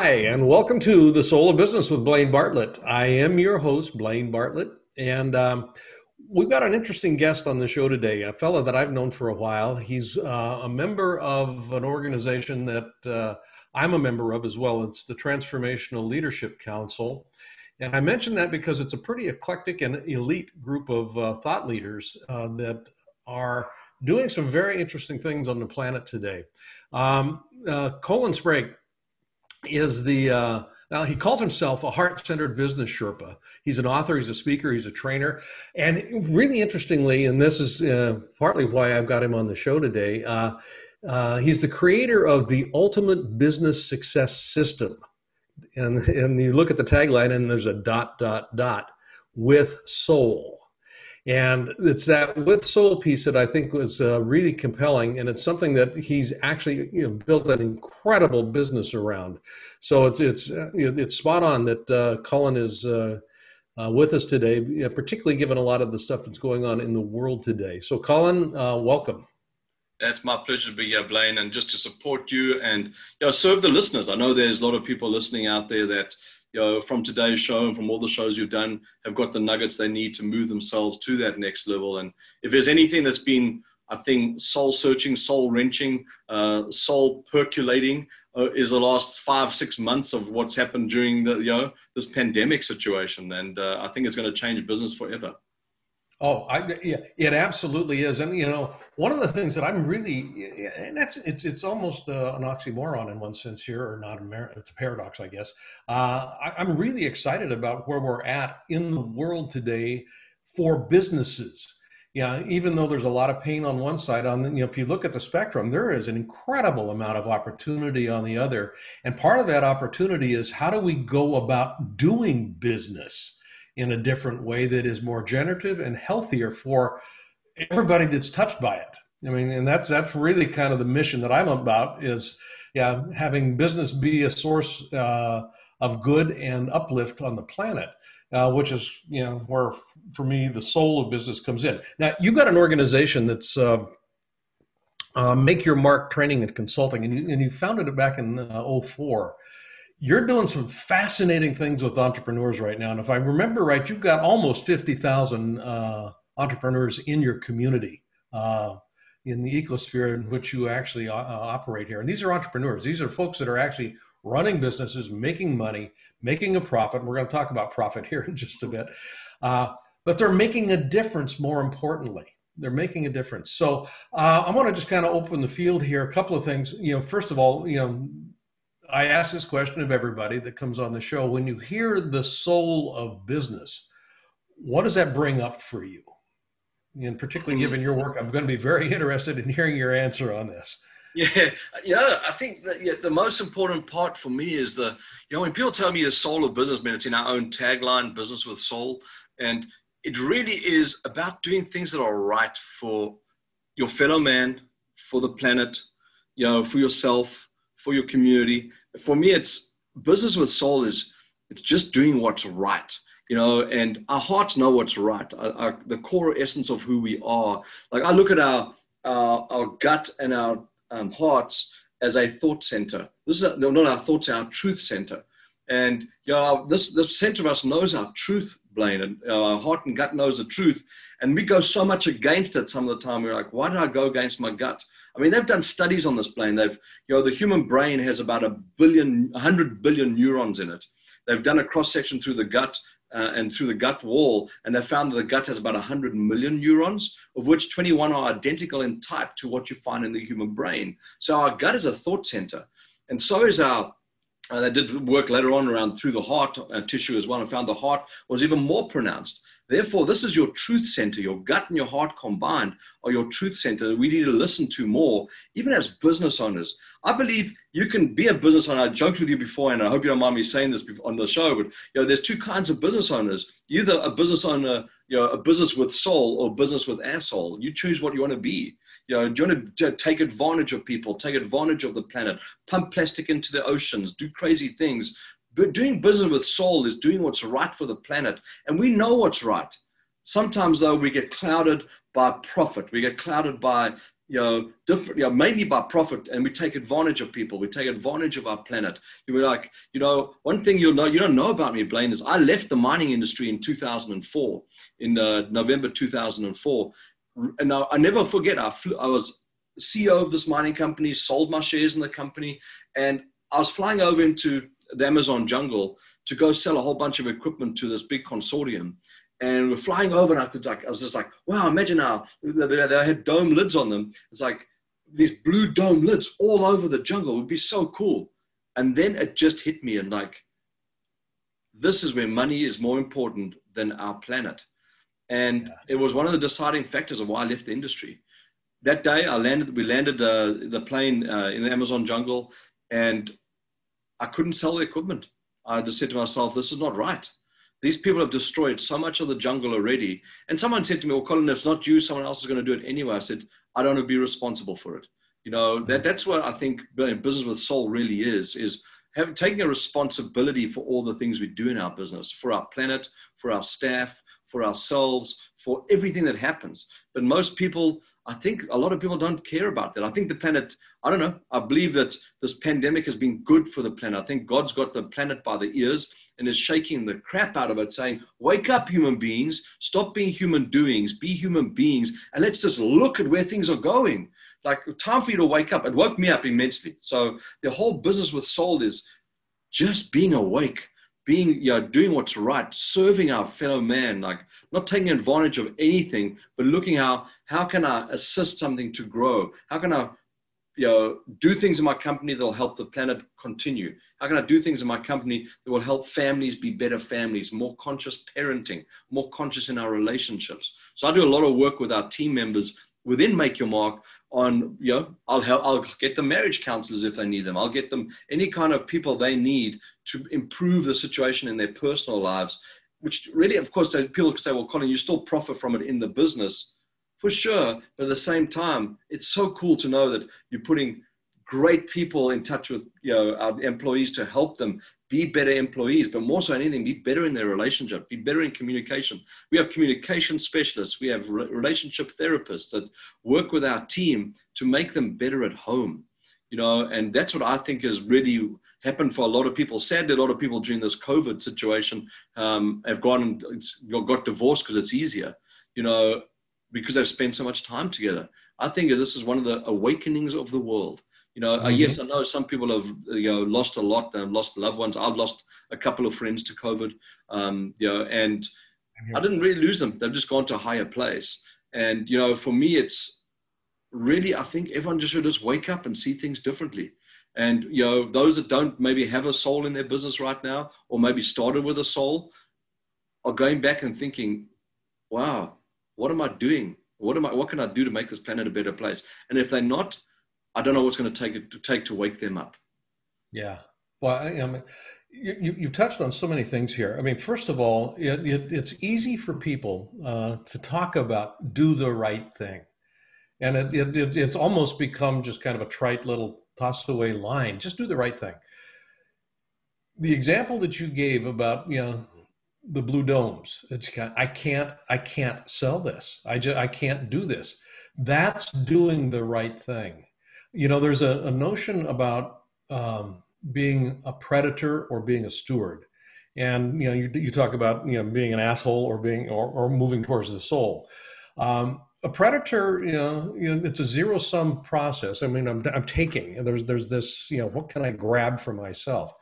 Hi, and welcome to The Soul of Business with Blaine Bartlett. I am your host, Blaine Bartlett, and um, we've got an interesting guest on the show today, a fellow that I've known for a while. He's uh, a member of an organization that uh, I'm a member of as well. It's the Transformational Leadership Council. And I mention that because it's a pretty eclectic and elite group of uh, thought leaders uh, that are doing some very interesting things on the planet today. Um, uh, Colin Sprake is the uh, now he calls himself a heart-centered business Sherpa. He's an author, he's a speaker, he's a trainer, and really interestingly, and this is uh, partly why I've got him on the show today. Uh, uh, he's the creator of the ultimate business success system, and and you look at the tagline, and there's a dot dot dot with soul. And it's that with soul piece that I think was uh, really compelling, and it's something that he's actually you know, built an incredible business around. So it's it's uh, it's spot on that uh, Colin is uh, uh, with us today, particularly given a lot of the stuff that's going on in the world today. So, Colin, uh, welcome. It's my pleasure to be here, Blaine, and just to support you and you know, serve the listeners. I know there's a lot of people listening out there that you know, from today's show and from all the shows you've done, have got the nuggets they need to move themselves to that next level. And if there's anything that's been, I think, soul searching, soul wrenching, uh, soul percolating, uh, is the last five, six months of what's happened during the, you know, this pandemic situation. And uh, I think it's going to change business forever. Oh, I, yeah, it absolutely is, and you know, one of the things that I'm really, and that's it's it's almost uh, an oxymoron in one sense here, or not it's a paradox, I guess. Uh, I, I'm really excited about where we're at in the world today for businesses. Yeah, even though there's a lot of pain on one side, on the, you know, if you look at the spectrum, there is an incredible amount of opportunity on the other, and part of that opportunity is how do we go about doing business in a different way that is more generative and healthier for everybody that's touched by it. I mean, and that's that's really kind of the mission that I'm about is yeah, having business be a source uh, of good and uplift on the planet. Uh, which is you know where for me the soul of business comes in. Now you've got an organization that's uh, uh, Make Your Mark Training and Consulting, and you, and you founded it back in uh, 04 you're doing some fascinating things with entrepreneurs right now. And if I remember right, you've got almost 50,000 uh, entrepreneurs in your community, uh, in the ecosphere in which you actually uh, operate here. And these are entrepreneurs. These are folks that are actually running businesses, making money, making a profit. We're going to talk about profit here in just a bit. Uh, but they're making a difference more importantly they're making a difference. So uh, I want to just kind of open the field here. A couple of things. You know, first of all, you know, I ask this question of everybody that comes on the show. When you hear the soul of business, what does that bring up for you? And particularly hmm. given your work, I'm going to be very interested in hearing your answer on this. Yeah, yeah. I think that yeah, the most important part for me is the, you know, when people tell me the soul of business, man, it's in our own tagline, business with soul. And it really is about doing things that are right for your fellow man, for the planet, you know, for yourself, for your community, for me, it's business with soul is it's just doing what's right, you know, and our hearts know what's right. Our, our, the core essence of who we are. Like I look at our our, our gut and our um, hearts as a thought center. This is a, no, not our thoughts, our truth center. And you know, this this center of us knows our truth, Blaine, and our heart and gut knows the truth. And we go so much against it some of the time. We're like, why did I go against my gut? I mean, they've done studies on this Blaine. They've, you know, the human brain has about a billion, 100 billion neurons in it. They've done a cross section through the gut uh, and through the gut wall, and they found that the gut has about 100 million neurons, of which 21 are identical in type to what you find in the human brain. So our gut is a thought center, and so is our. Uh, they did work later on around through the heart uh, tissue as well, and found the heart was even more pronounced. Therefore, this is your truth center. Your gut and your heart combined are your truth center. We need to listen to more, even as business owners. I believe you can be a business owner. I joked with you before, and I hope you don't mind me saying this on the show, but you know, there's two kinds of business owners. Either a business owner, you know, a business with soul or business with asshole. You choose what you want to be. You know, do you want to take advantage of people, take advantage of the planet, pump plastic into the oceans, do crazy things, but doing business with soul is doing what's right for the planet. And we know what's right. Sometimes though we get clouded by profit. We get clouded by you know, different, you know, mainly by profit, and we take advantage of people. We take advantage of our planet. You were like, you know, one thing you'll know, you don't know about me, Blaine, is I left the mining industry in 2004, in uh, November 2004, and I, I never forget. I flew, I was CEO of this mining company, sold my shares in the company, and I was flying over into the Amazon jungle to go sell a whole bunch of equipment to this big consortium. And we're flying over and I could like I was just like wow imagine how they, had dome lids on them. It's like these blue dome lids all over the jungle. Would be so cool. And then it just hit me and like this is where money is more important than our planet. And it was one of the deciding factors of why I left the industry. That day I landed we landed uh, the plane uh, in the Amazon jungle and I couldn't sell the equipment I just said to myself this is not right these people have destroyed so much of the jungle already. And someone said to me, Well, Colin, if it's not you, someone else is going to do it anyway. I said, I don't want to be responsible for it. You know, that, that's what I think business with soul really is, is having taking a responsibility for all the things we do in our business, for our planet, for our staff, for ourselves, for everything that happens. But most people, I think a lot of people don't care about that. I think the planet, I don't know, I believe that this pandemic has been good for the planet. I think God's got the planet by the ears and is shaking the crap out of it, saying, Wake up, human beings, stop being human doings, be human beings, and let's just look at where things are going. Like, time for you to wake up. It woke me up immensely. So, the whole business with soul is just being awake, being, you know, doing what's right, serving our fellow man, like not taking advantage of anything, but looking how, how can I assist something to grow? How can I you know, do things in my company that will help the planet continue? How can I do things in my company that will help families be better families, more conscious parenting, more conscious in our relationships? So I do a lot of work with our team members within Make Your Mark on, you know, I'll help, I'll get them marriage counselors if they need them. I'll get them any kind of people they need to improve the situation in their personal lives, which really, of course, people could say, well, Colin, you still profit from it in the business for sure. But at the same time, it's so cool to know that you're putting great people in touch with you know our employees to help them be better employees, but more so than anything, be better in their relationship, be better in communication. We have communication specialists, we have relationship therapists that work with our team to make them better at home. You know, and that's what I think has really happened for a lot of people. Sadly, a lot of people during this COVID situation um, have gone and got divorced because it's easier. You know, because they've spent so much time together. I think this is one of the awakenings of the world. You know, mm-hmm. yes, I know some people have you know lost a lot and lost loved ones. I've lost a couple of friends to COVID. Um, you know, and mm-hmm. I didn't really lose them. They've just gone to a higher place. And you know, for me, it's really I think everyone just should just wake up and see things differently. And you know, those that don't maybe have a soul in their business right now, or maybe started with a soul, are going back and thinking, "Wow, what am I doing? What am I? What can I do to make this planet a better place? And if they're not, I don't know what's going to take to take to wake them up. Yeah. Well, I, I mean, you, you touched on so many things here. I mean, first of all, it, it, it's easy for people uh, to talk about do the right thing. And it, it, it's almost become just kind of a trite little toss away line. Just do the right thing. The example that you gave about, you know, the blue domes. It's kind. I can't I can't sell this. I just I can't do this. That's doing the right thing. You know, there's a, a notion about um, being a predator or being a steward, and you know, you, you talk about you know being an asshole or being or, or moving towards the soul. Um, a predator, you know, you know, it's a zero sum process. I mean, I'm, I'm taking, there's there's this, you know, what can I grab for myself?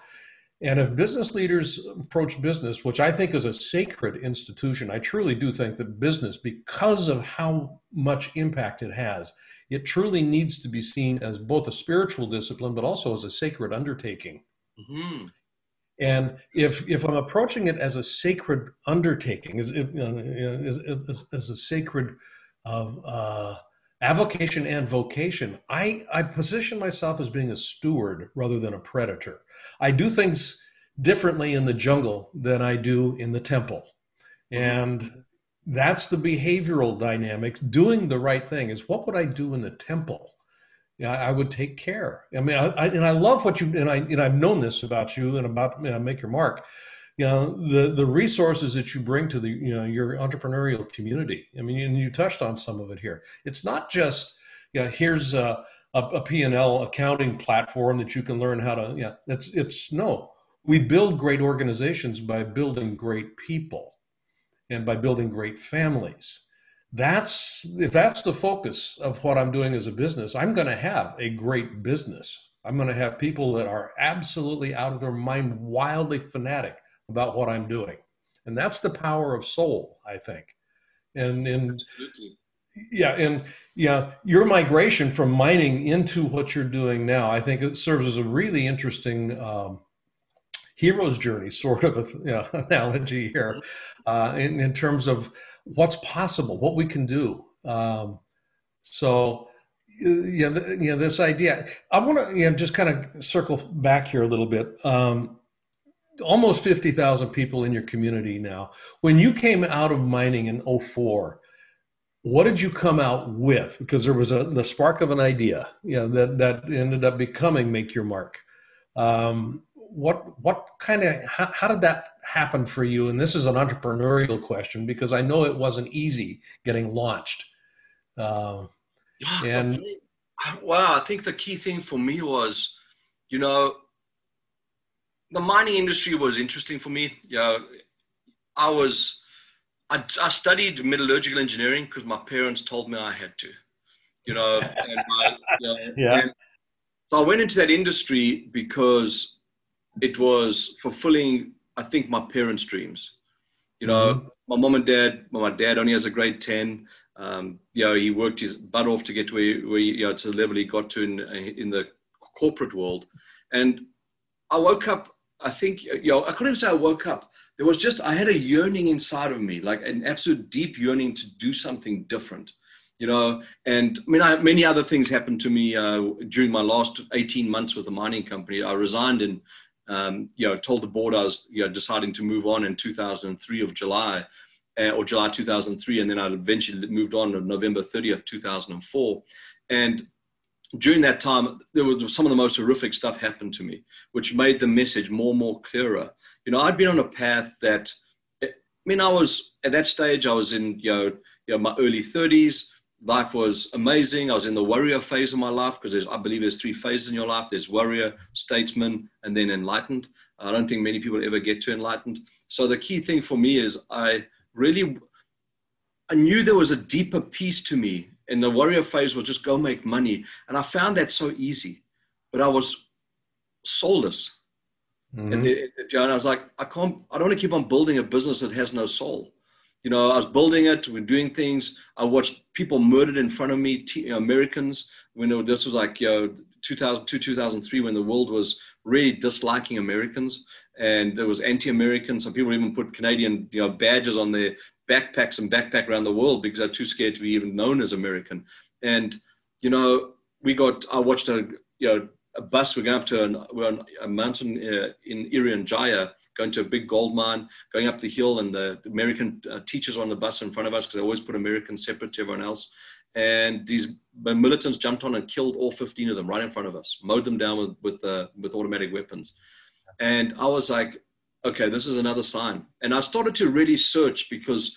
And if business leaders approach business, which I think is a sacred institution, I truly do think that business, because of how much impact it has, it truly needs to be seen as both a spiritual discipline, but also as a sacred undertaking. Mm-hmm. And if if I'm approaching it as a sacred undertaking, as, as, as, as, a sacred uh, uh, avocation and vocation, I, I position myself as being a steward rather than a predator. I do things differently in the jungle than I do in the temple. Mm-hmm. And that's the behavioral dynamics. Doing the right thing is what would I do in the temple? Yeah, I would take care. I mean, I, I, and I love what you and I and I've known this about you and about you know, make your mark. You know the the resources that you bring to the you know your entrepreneurial community. I mean and you touched on some of it here. It's not just you know, here's a, a, a p&l accounting platform that you can learn how to yeah it's it's no. We build great organizations by building great people and by building great families. That's if that's the focus of what i'm doing as a business i'm going to have a great business. I'm going to have people that are absolutely out of their mind wildly fanatic about what I'm doing. And that's the power of soul, I think. And, and Absolutely. yeah, and yeah, your migration from mining into what you're doing now, I think it serves as a really interesting um, hero's journey, sort of a you know, analogy here, uh, in, in terms of what's possible, what we can do. Um, so, yeah, you know, this idea. I want to you know, just kind of circle back here a little bit. Um, almost 50,000 people in your community now. When you came out of mining in 04, what did you come out with? Because there was a the spark of an idea, you know, that that ended up becoming Make Your Mark. Um, what what kind of how, how, did that happen for you? And this is an entrepreneurial question because I know it wasn't easy getting launched. Uh, and wow, I think the key thing for me was, you know, the mining industry was interesting for me. Yeah, I was I, I studied metallurgical engineering because my parents told me I had to. You know, and my, you know, yeah. So I went into that industry because it was fulfilling, I think, my parents' dreams. You know, mm-hmm. my mom and dad. Well, my dad only has a grade ten. Um, you know, he worked his butt off to get to where, where you know, to the level he got to in in the corporate world, and I woke up I think, you know, I couldn't even say I woke up. There was just, I had a yearning inside of me, like an absolute deep yearning to do something different, you know. And I mean, I, many other things happened to me uh, during my last 18 months with the mining company. I resigned and, um, you know, told the board I was, you know, deciding to move on in 2003 of July. Uh, or July 2003, and then I eventually moved on on November 30th, 2004. And during that time, there was some of the most horrific stuff happened to me, which made the message more and more clearer. You know, I'd been on a path that, I mean, I was at that stage, I was in, you know, you know my early 30s. Life was amazing. I was in the warrior phase of my life because I believe there's three phases in your life there's warrior, statesman, and then enlightened. I don't think many people ever get to enlightened. So the key thing for me is I really, I knew there was a deeper piece to me in the warrior phase was just go make money. And I found that so easy, but I was soulless. Mm-hmm. And, it, it, and I was like, I can't, I don't want to keep on building a business that has no soul. You know, I was building it, we're doing things. I watched people murdered in front of me, t- Americans, when it, this was like, you know, 2002, 2003, when the world was really disliking Americans and there was anti-American. Some people even put Canadian, you know, badges on their backpacks and backpack around the world because they're too scared to be even known as American. And you know, we got I watched a you know a bus. We're going up to an, we're on a mountain uh, in Irian Jaya, going to a big gold mine, going up the hill, and the American uh, teachers on the bus in front of us because they always put Americans separate to everyone else. And these militants jumped on and killed all 15 of them right in front of us, mowed them down with with, uh, with automatic weapons. And I was like, okay, this is another sign. And I started to really search because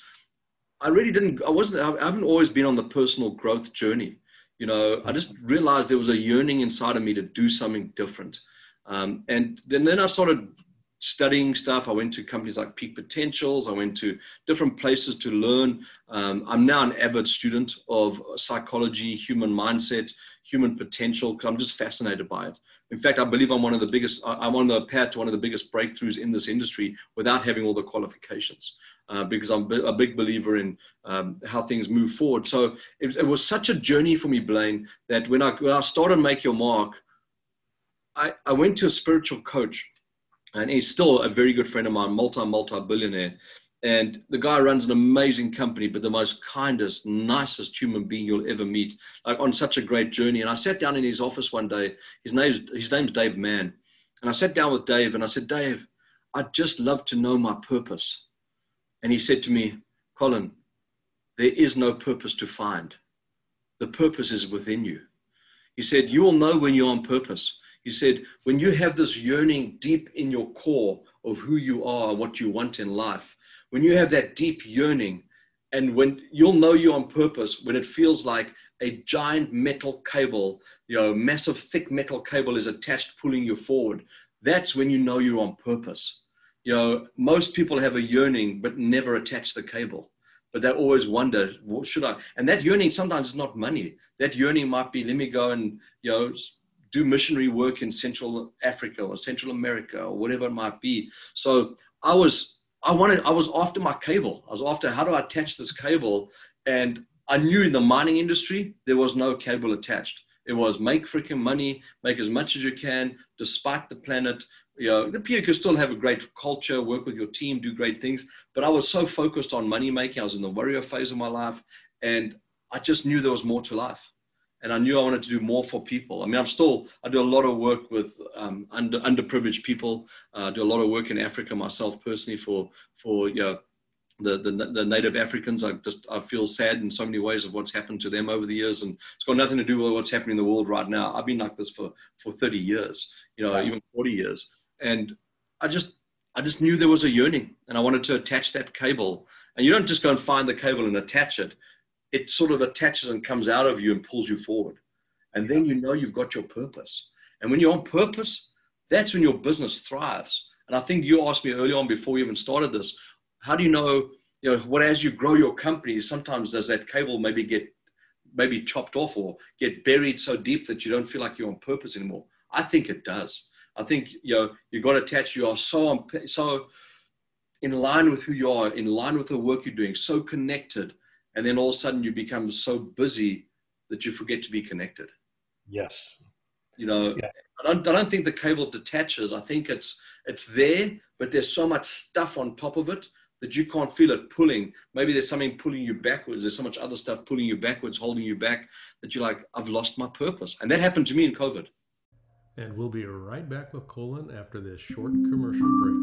I really didn't, I wasn't, I haven't always been on the personal growth journey. You know, I just realized there was a yearning inside of me to do something different. Um, and then, then I started studying stuff. I went to companies like Peak Potentials. I went to different places to learn. Um, I'm now an avid student of psychology, human mindset, human potential, because I'm just fascinated by it. In fact, I believe I'm one of the biggest, I'm on the path to one of the biggest breakthroughs in this industry without having all the qualifications. Uh, because I'm a big believer in um, how things move forward. So it, it, was such a journey for me, Blaine, that when I, when I started Make Your Mark, I, I went to a spiritual coach, and he's still a very good friend of mine, multi, multi billionaire. And the guy runs an amazing company, but the most kindest, nicest human being you'll ever meet, like on such a great journey. And I sat down in his office one day. His name's his name's Dave Mann, and I sat down with Dave and I said, Dave, I'd just love to know my purpose. And he said to me, Colin, there is no purpose to find. The purpose is within you. He said, You will know when you're on purpose. He said, When you have this yearning deep in your core of who you are, what you want in life, when you have that deep yearning, and when you'll know you're on purpose when it feels like a giant metal cable, you know, massive thick metal cable is attached, pulling you forward. That's when you know you're on purpose. You know, most people have a yearning but never attach the cable. But they always wonder, what should I? And that yearning sometimes is not money. That yearning might be, let me go and you know do missionary work in Central Africa or Central America or whatever it might be. So I was I wanted I was after my cable. I was after how do I attach this cable? And I knew in the mining industry there was no cable attached. It was make freaking money, make as much as you can, despite the planet. You know, the you could still have a great culture, work with your team, do great things. But I was so focused on money making. I was in the warrior phase of my life, and I just knew there was more to life and I knew I wanted to do more for people. I mean, I'm still I do a lot of work with um, under underprivileged people. Uh, I do a lot of work in Africa myself personally for for you know, the, the the native Africans. I just I feel sad in so many ways of what's happened to them over the years, and it's got nothing to do with what's happening in the world right now. I've been like this for for 30 years, you know, even 40 years, and I just I just knew there was a yearning, and I wanted to attach that cable. And you don't just go and find the cable and attach it it sort of attaches and comes out of you and pulls you forward. And then you know you've got your purpose. And when you're on purpose, that's when your business thrives. And I think you asked me early on before we even started this, how do you know, you know, what as you grow your company, sometimes does that cable maybe get maybe chopped off or get buried so deep that you don't feel like you're on purpose anymore? I think it does. I think you know you got attached. You are so on, so in line with who you are, in line with the work you're doing, so connected and then all of a sudden you become so busy that you forget to be connected. Yes. You know, yeah. I, don't, I don't think the cable detaches. I think it's it's there, but there's so much stuff on top of it that you can't feel it pulling. Maybe there's something pulling you backwards. There's so much other stuff pulling you backwards, holding you back that you're like, I've lost my purpose. And that happened to me in COVID. And we'll be right back with Colin after this short commercial break.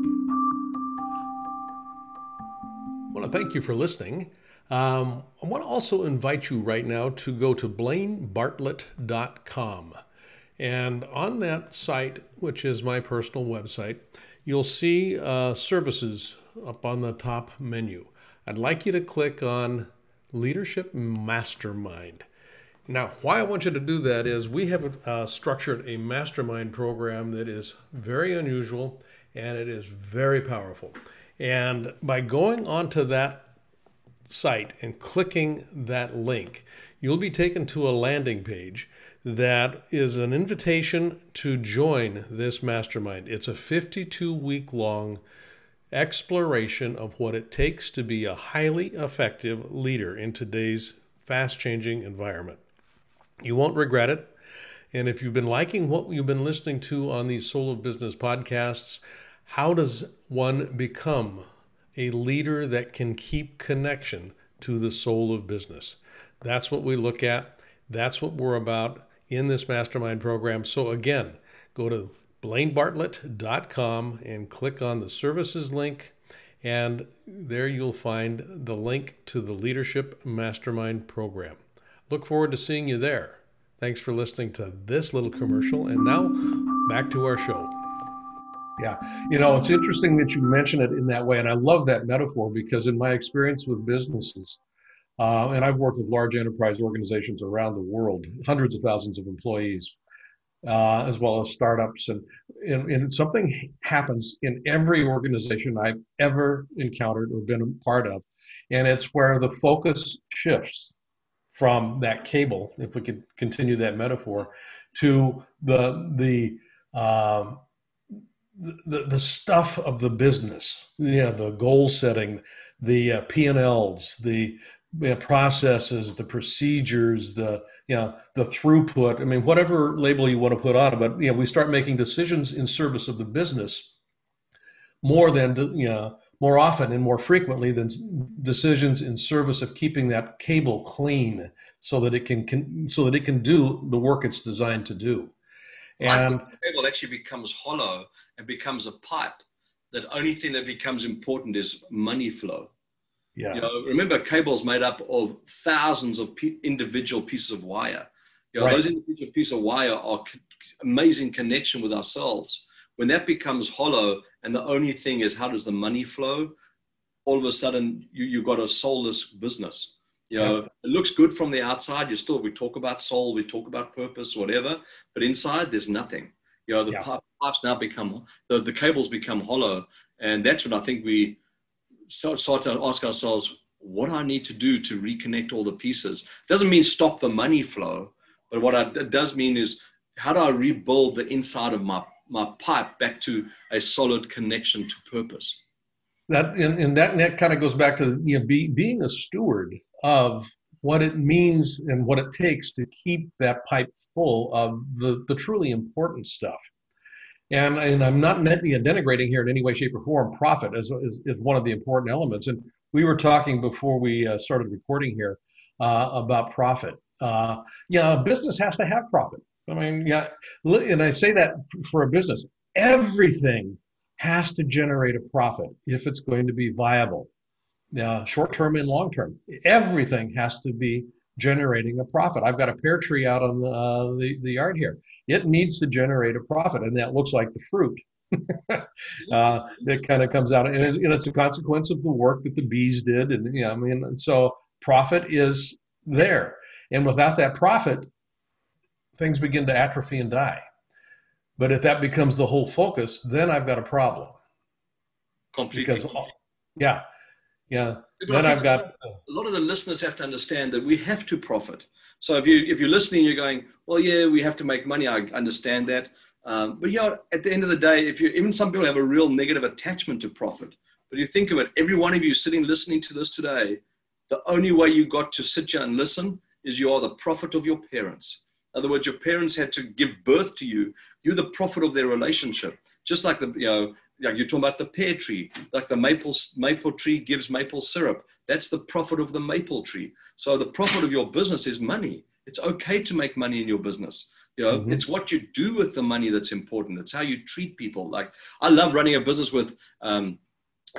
I want to thank you for listening. Um, I want to also invite you right now to go to blainebartlett.com. And on that site, which is my personal website, you'll see uh, services up on the top menu. I'd like you to click on Leadership Mastermind. Now, why I want you to do that is we have uh, structured a mastermind program that is very unusual and it is very powerful. And by going onto that site and clicking that link, you'll be taken to a landing page that is an invitation to join this mastermind. It's a 52 week long exploration of what it takes to be a highly effective leader in today's fast changing environment. You won't regret it. And if you've been liking what you've been listening to on these Soul of Business podcasts, how does one become a leader that can keep connection to the soul of business. That's what we look at. That's what we're about in this mastermind program. So, again, go to blainebartlett.com and click on the services link. And there you'll find the link to the Leadership Mastermind program. Look forward to seeing you there. Thanks for listening to this little commercial. And now back to our show. Yeah. You know, it's interesting that you mention it in that way. And I love that metaphor because, in my experience with businesses, uh, and I've worked with large enterprise organizations around the world, hundreds of thousands of employees, uh, as well as startups. And, and, and, something happens in every organization I've ever encountered or been a part of. And it's where the focus shifts from that cable, if we could continue that metaphor, to the, the, um, the, the stuff of the business, yeah, the goal setting, the uh, P&Ls, the processes, the procedures, the you know the throughput. I mean, whatever label you want to put on it, but you know, we start making decisions in service of the business more than you know more often and more frequently than decisions in service of keeping that cable clean so that it can, can so that it can do the work it's designed to do. And the cable actually becomes hollow and becomes a pipe, that only thing that becomes important is money flow. Yeah. You know, remember, cable's made up of thousands of p- individual pieces of wire. You know, right. Those individual pieces of wire are co- amazing connection with ourselves. when that becomes hollow and the only thing is how does the money flow, all of a sudden you, you've got a soulless business. You know, yeah. it looks good from the outside. You still, we talk about soul, we talk about purpose, whatever, but inside there's nothing. You know, the yeah. Pipes now become, the, the cables become hollow. And that's when I think we start, start to ask ourselves, what I need to do to reconnect all the pieces. Doesn't mean stop the money flow, but what I, it does mean is how do I rebuild the inside of my, my pipe back to a solid connection to purpose? That and, and that, and that kind of goes back to you know be, being a steward of what it means and what it takes to keep that pipe full of the, the truly important stuff. And, and I'm not denigrating here in any way, shape, or form. Profit is, is, is one of the important elements. And we were talking before we uh, started recording here uh, about profit. Uh, yeah, business has to have profit. I mean, yeah, and I say that for a business, everything has to generate a profit if it's going to be viable, uh, short term and long term. Everything has to be generating a profit. I've got a pear tree out on the, uh, the, the yard here. It needs to generate a profit, and that looks like the fruit. uh, that kind of comes out, and, it, and, it's a consequence of the work that the bees did. And yeah, I mean, so profit is there, and without that profit, things begin to atrophy and die. But if that becomes the whole focus, then I've got a problem. Completely. Because, yeah, yeah. But then I've got a lot of the listeners have to understand that we have to profit. So if you if you're listening, you're going, well, yeah, we have to make money. I understand that. Um, but know, at the end of the day, if you even some people have a real negative attachment to profit. But you think of it, every one of you sitting listening to this today, the only way you got to sit here and listen is you are the profit of your parents. In other words, your parents had to give birth to you. You're the profit of their relationship. Just like the, you know, like you're talking about the pear tree, like the maple, maple tree gives maple syrup. That's the profit of the maple tree. So the profit of your business is money. It's okay to make money in your business. You know, mm-hmm. it's what you do with the money that's important. It's how you treat people. Like I love running a business with um,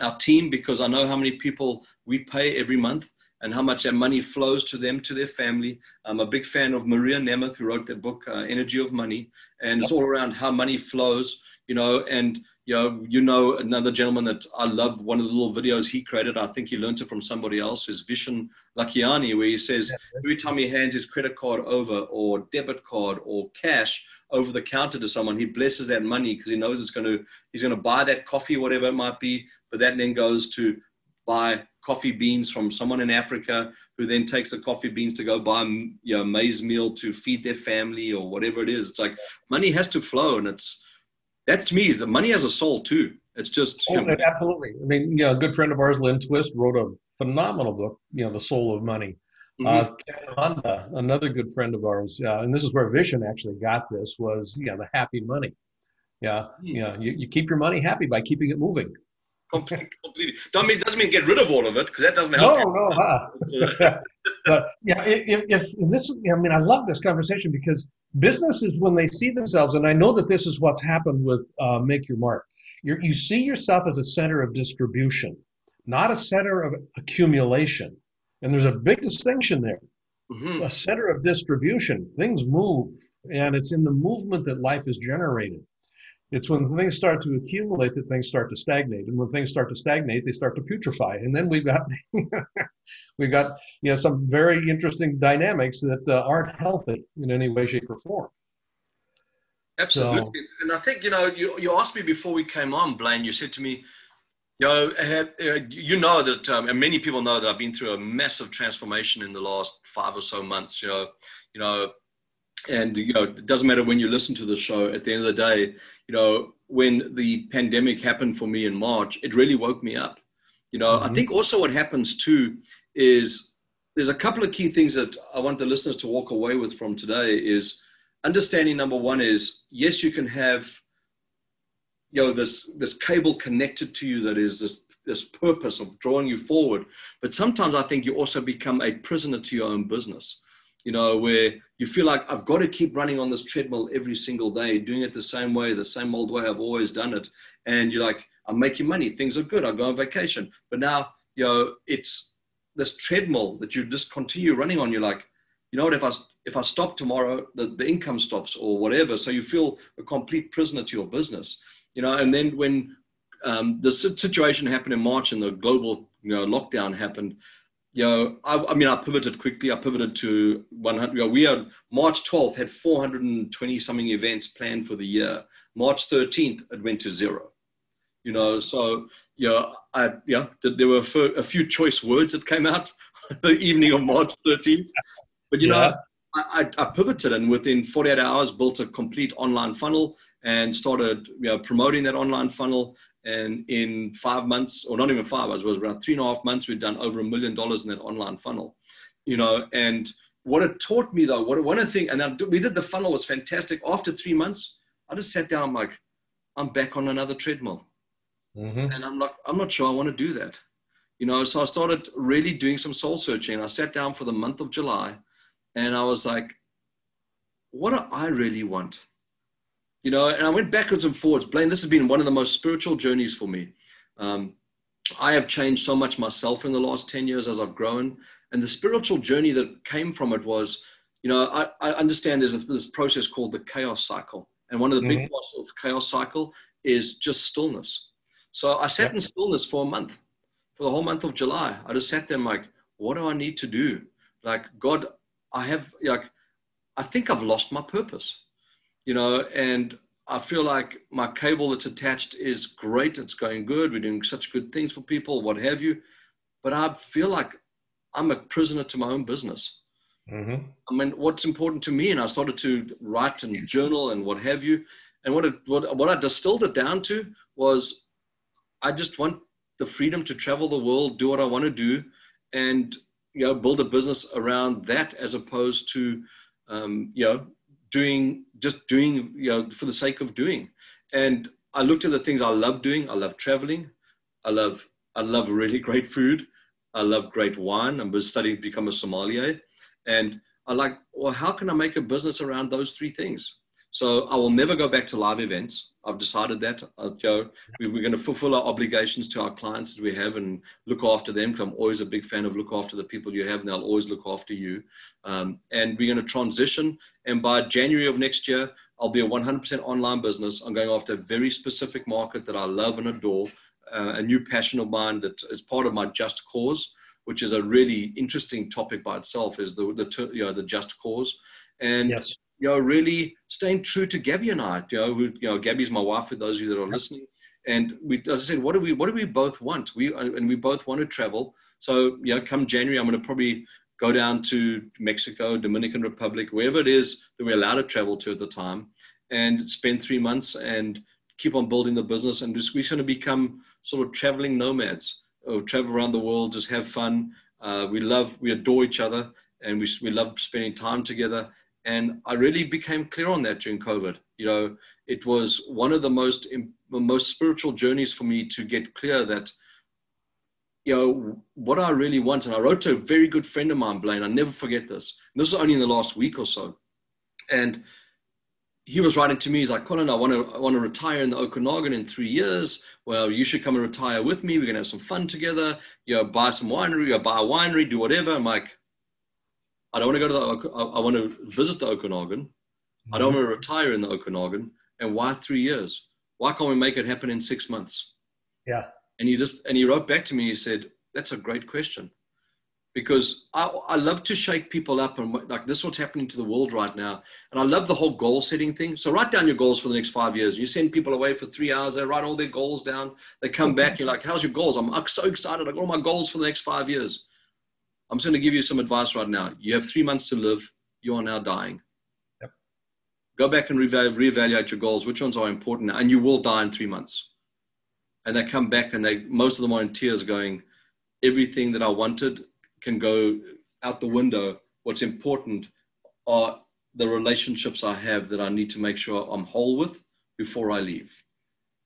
our team because I know how many people we pay every month and how much that money flows to them, to their family. I'm a big fan of Maria Nemeth, who wrote that book, uh, Energy of Money, and it's all around how money flows, you know, and you know, you know another gentleman that I love. One of the little videos he created, I think he learned it from somebody else, is Vishen Lakhiani, where he says every time he hands his credit card over or debit card or cash over the counter to someone, he blesses that money because he knows it's going to he's going to buy that coffee, whatever it might be. But that then goes to buy coffee beans from someone in Africa who then takes the coffee beans to go buy you know, maize meal to feed their family or whatever it is. It's like money has to flow, and it's that to me, the money has a soul too. It's just oh, absolutely. I mean, you know, a good friend of ours, Lynn Twist, wrote a phenomenal book. You know, The Soul of Money. Mm-hmm. Uh, Honda, another good friend of ours, uh, and this is where Vishen actually got this was yeah, the happy money. Yeah, mm-hmm. yeah, you, you keep your money happy by keeping it moving. completely. Don't mean doesn't mean get rid of all of it because that doesn't help. No, no. Huh? but yeah, if, if this, I mean, I love this conversation because businesses when they see themselves, and I know that this is what's happened with uh, Make Your Mark. You're, you see yourself as a center of distribution, not a center of accumulation, and there's a big distinction there. Mm-hmm. A center of distribution, things move, and it's in the movement that life is generated. It's when things start to accumulate that things start to stagnate, and when things start to stagnate, they start to putrefy, and then we've got we've got you know some very interesting dynamics that uh, aren't healthy in any way, shape, or form. Absolutely, so, and I think you know you you asked me before we came on, Blaine. You said to me, you know, have, uh, you know that, um, and many people know that I've been through a massive transformation in the last five or so months. You know, you know, and you know it doesn't matter when you listen to the show at the end of the day you know when the pandemic happened for me in march it really woke me up. You know mm-hmm. i think also what happens too is there's a couple of key things that i want the listeners to walk away with from today is understanding number one is yes you can have you know this this cable connected to you that is this this purpose of drawing you forward. But sometimes i think you also become a prisoner to your own business you know, where you feel like I've got to keep running on this treadmill every single day, doing it the same way, the same old way I've always done it. And you're like, I'm making money, things are good, I go on vacation. But now, you know, it's this treadmill that you just continue running on. You're like, you know what, if I if I stop tomorrow, the, the income stops or whatever. So you feel a complete prisoner to your business. you know, and then when um, the situation happened in March and the global, you know, lockdown happened, you know, I, I, mean, I pivoted quickly. I pivoted to 100. You know, we had March 12th had 420 something events planned for the year. March 13th, it went to zero. You know, so you know, I yeah, there were a few choice words that came out the evening of March 13th, but you yeah. know, I, I, pivoted and within 48 hours built a complete online funnel and started you know, promoting that online funnel. And in five months, or not even five, it was around three and a half months, we'd done over a million dollars in that online funnel. You know, and what it taught me though, what one of the things, and then we did the funnel was fantastic. After three months, I just sat down, I'm like, I'm back on another treadmill. Mm-hmm. And I'm like, I'm not sure I want to do that. You know, so I started really doing some soul searching. I sat down for the month of July and I was like, what do I really want? You know, and I went backwards and forwards. Blaine, this has been one of the most spiritual journeys for me. Um, I have changed so much myself in the last 10 years as I've grown. And the spiritual journey that came from it was, you know, I, I understand there's a, this process called the chaos cycle. And one of the mm-hmm. big parts of the chaos cycle is just stillness. So I sat in stillness for a month, for the whole month of July. I just sat there and like, what do I need to do? Like, God, I have like I think I've lost my purpose, you know, and I feel like my cable that's attached is great. It's going good. We're doing such good things for people, what have you. But I feel like I'm a prisoner to my own business. Mm-hmm. I mean, what's important to me, and I started to write and journal and what have you. And what, it, what, what I distilled it down to was I just want the freedom to travel the world, do what I want to do, and you know build a business around that as opposed to um, you know doing just doing you know for the sake of doing. And i looked at the things i love doing. I love traveling. I love i love really great food. I love great wine. I'm studying to become a sommelier. And i like well how can i make a business around those three things so i will never go back to live events I've decided that. Uh, Joe, we, we're going to fulfill our obligations to our clients that we have and look after them because I'm always a big fan of look after the people you have and they'll always look after you. Um, and we're going to transition. And by January of next year, I'll be a 100% online business. I'm going after a very specific market that I love and adore, uh, a new passion of mine that is part of my just cause, which is a really interesting topic by itself, is the, the, you know, the just cause. And yes you know, really staying true to Gabby and I. You know, who, you know, Gabby's my wife. For those of you that are listening, and we, as I said, what do we, what do we both want? We and we both want to travel. So, you know, come January, I'm going to probably go down to Mexico, Dominican Republic, wherever it is that we're allowed to travel to at the time, and spend three months and keep on building the business. And just, we're going to become sort of traveling nomads, or travel around the world, just have fun. Uh, we love, we adore each other, and we, we love spending time together. And I really became clear on that during COVID. You know, it was one of the most most spiritual journeys for me to get clear that, you know, what I really want. And I wrote to a very good friend of mine, Blaine. I never forget this. And this was only in the last week or so. And he was writing to me. He's like, Colin, I want to, I want to retire in the Okanagan in three years. Well, you should come and retire with me. We're gonna have some fun together. You know, buy some winery, or buy a winery, do whatever. I'm like, I don't want to go to the, I, I want to visit the Okanagan. Mm-hmm. I don't mm-hmm. want to retire in the Okanagan. And why three years? Why can't we make it happen in six months? Yeah. And he just, and he wrote back to me, he said, that's a great question. Because I, I love to shake people up and like this is what's happening to the world right now. And I love the whole goal setting thing. So write down your goals for the next five years. You send people away for three hours, they write all their goals down. They come back, you're like, how's your goals? I'm so excited. I got all my goals for the next five years. I'm just going to give you some advice right now. You have three months to live. You are now dying. Yep. Go back and reevaluate your goals. Which ones are important? And you will die in three months. And they come back and they, most of them are in tears going, everything that I wanted can go out the window. What's important are the relationships I have that I need to make sure I'm whole with before I leave.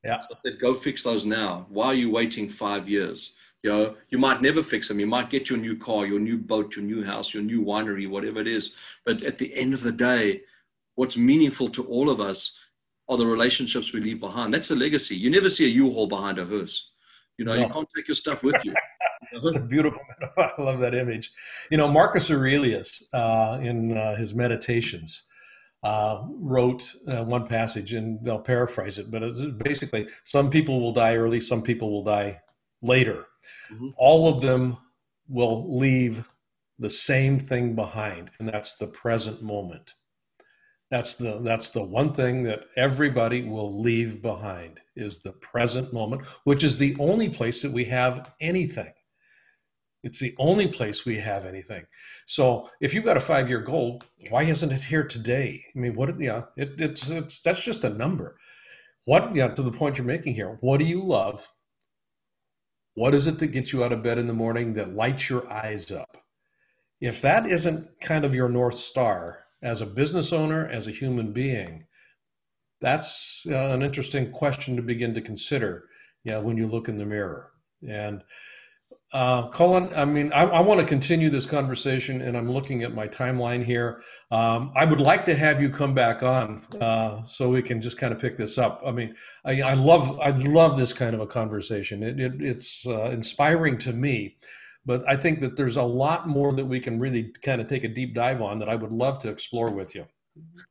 Yeah. So said, go fix those now. Why are you waiting five years? You know, you might never fix them. You might get your new car, your new boat, your new house, your new winery, whatever it is. But at the end of the day, what's meaningful to all of us are the relationships we leave behind. That's a legacy. You never see a U-Haul behind a hearse. You know, no. you can't take your stuff with you. it's a beautiful metaphor. I love that image. You know, Marcus Aurelius, uh, in uh, his meditations, uh, wrote uh, one passage, and they'll paraphrase it, but it's basically some people will die early, some people will die later. Mm-hmm. All of them will leave the same thing behind, and that's the present moment. That's the that's the one thing that everybody will leave behind is the present moment, which is the only place that we have anything. It's the only place we have anything. So if you've got a five year goal, why isn't it here today? I mean, what? Yeah, it, it's it's that's just a number. What? Yeah, to the point you're making here. What do you love? What is it that gets you out of bed in the morning that lights your eyes up? If that isn't kind of your north star, as a business owner, as a human being? That's uh, an interesting question to begin to consider yeah, when you look in the mirror. And uh, Colin, I mean, I, I want to continue this conversation, and I'm looking at my timeline here. Um, I would like to have you come back on uh, so we can just kind of pick this up. I mean, I, I love I love this kind of a conversation. It, it, it's uh, inspiring to me but I think that there's a lot more that we can really kind of take a deep dive on that I would love to explore with you.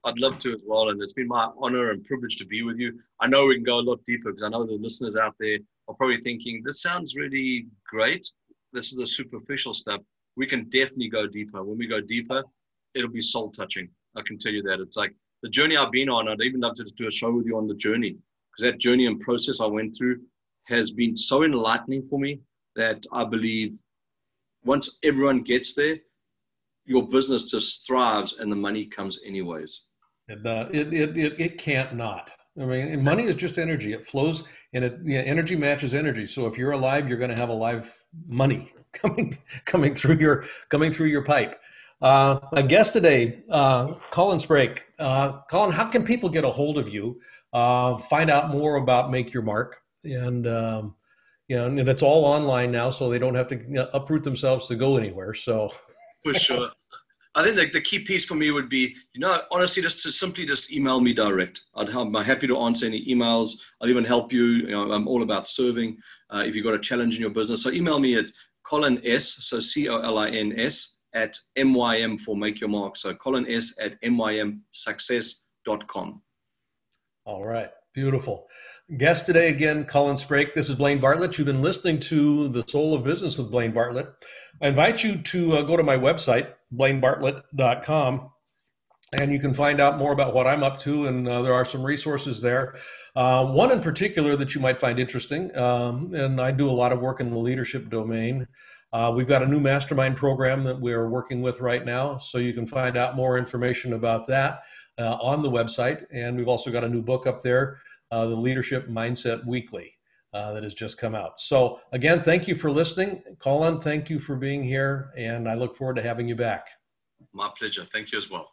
I'd love to as well. And it's been my honor and privilege to be with you. I know we can go a lot deeper because I know the listeners out there are probably thinking, this sounds really great. This is the superficial stuff. We can definitely go deeper. When we go deeper, it'll be soul touching. I can tell you that. It's like the journey I've been on. I'd even love to just do a show with you on the journey because that journey and process I went through has been so enlightening for me that I believe once everyone gets there, your business just thrives and the money comes anyways. And, uh, it, it, it, it can't not. I mean, money is just energy. It flows and it, you know, energy matches energy. So if you're alive, you're going to have a live money coming, coming through your, coming through your pipe. Uh, my guest today, uh, Colin Sprake. Uh, Colin, how can people get a hold of you? Uh, find out more about Make Your Mark and um, you know, and it's all online now, so they don't have to uproot themselves to go anywhere. So, for sure. I think the, the key piece for me would be, you know, honestly, just to simply just email me direct. I'd help, I'm happy to answer any emails. I'll even help you. You know, I'm all about serving. Uh, if you've got a challenge in your business, so email me at Colin S. So C O L I N S at MYM for Make Your Mark. So Colin S at M Y M MYMSuccess.com. All right. Beautiful. Guest today again, Colin Sprake. This is Blaine Bartlett. You've been listening to The Soul of Business with Blaine Bartlett. I invite you to uh, go to my website, blainebartlett.com, and you can find out more about what I'm up to, and uh, there are some resources there. Uh, one in particular that you might find interesting, um, and I do a lot of work in the leadership domain. Uh, we've got a new mastermind program that we're working with right now, so you can find out more information about that uh, on the website. And we've also got a new book up there, uh, The Leadership Mindset Weekly, uh, that has just come out. So, again, thank you for listening. Colin, thank you for being here. And I look forward to having you back. My pleasure. Thank you as well.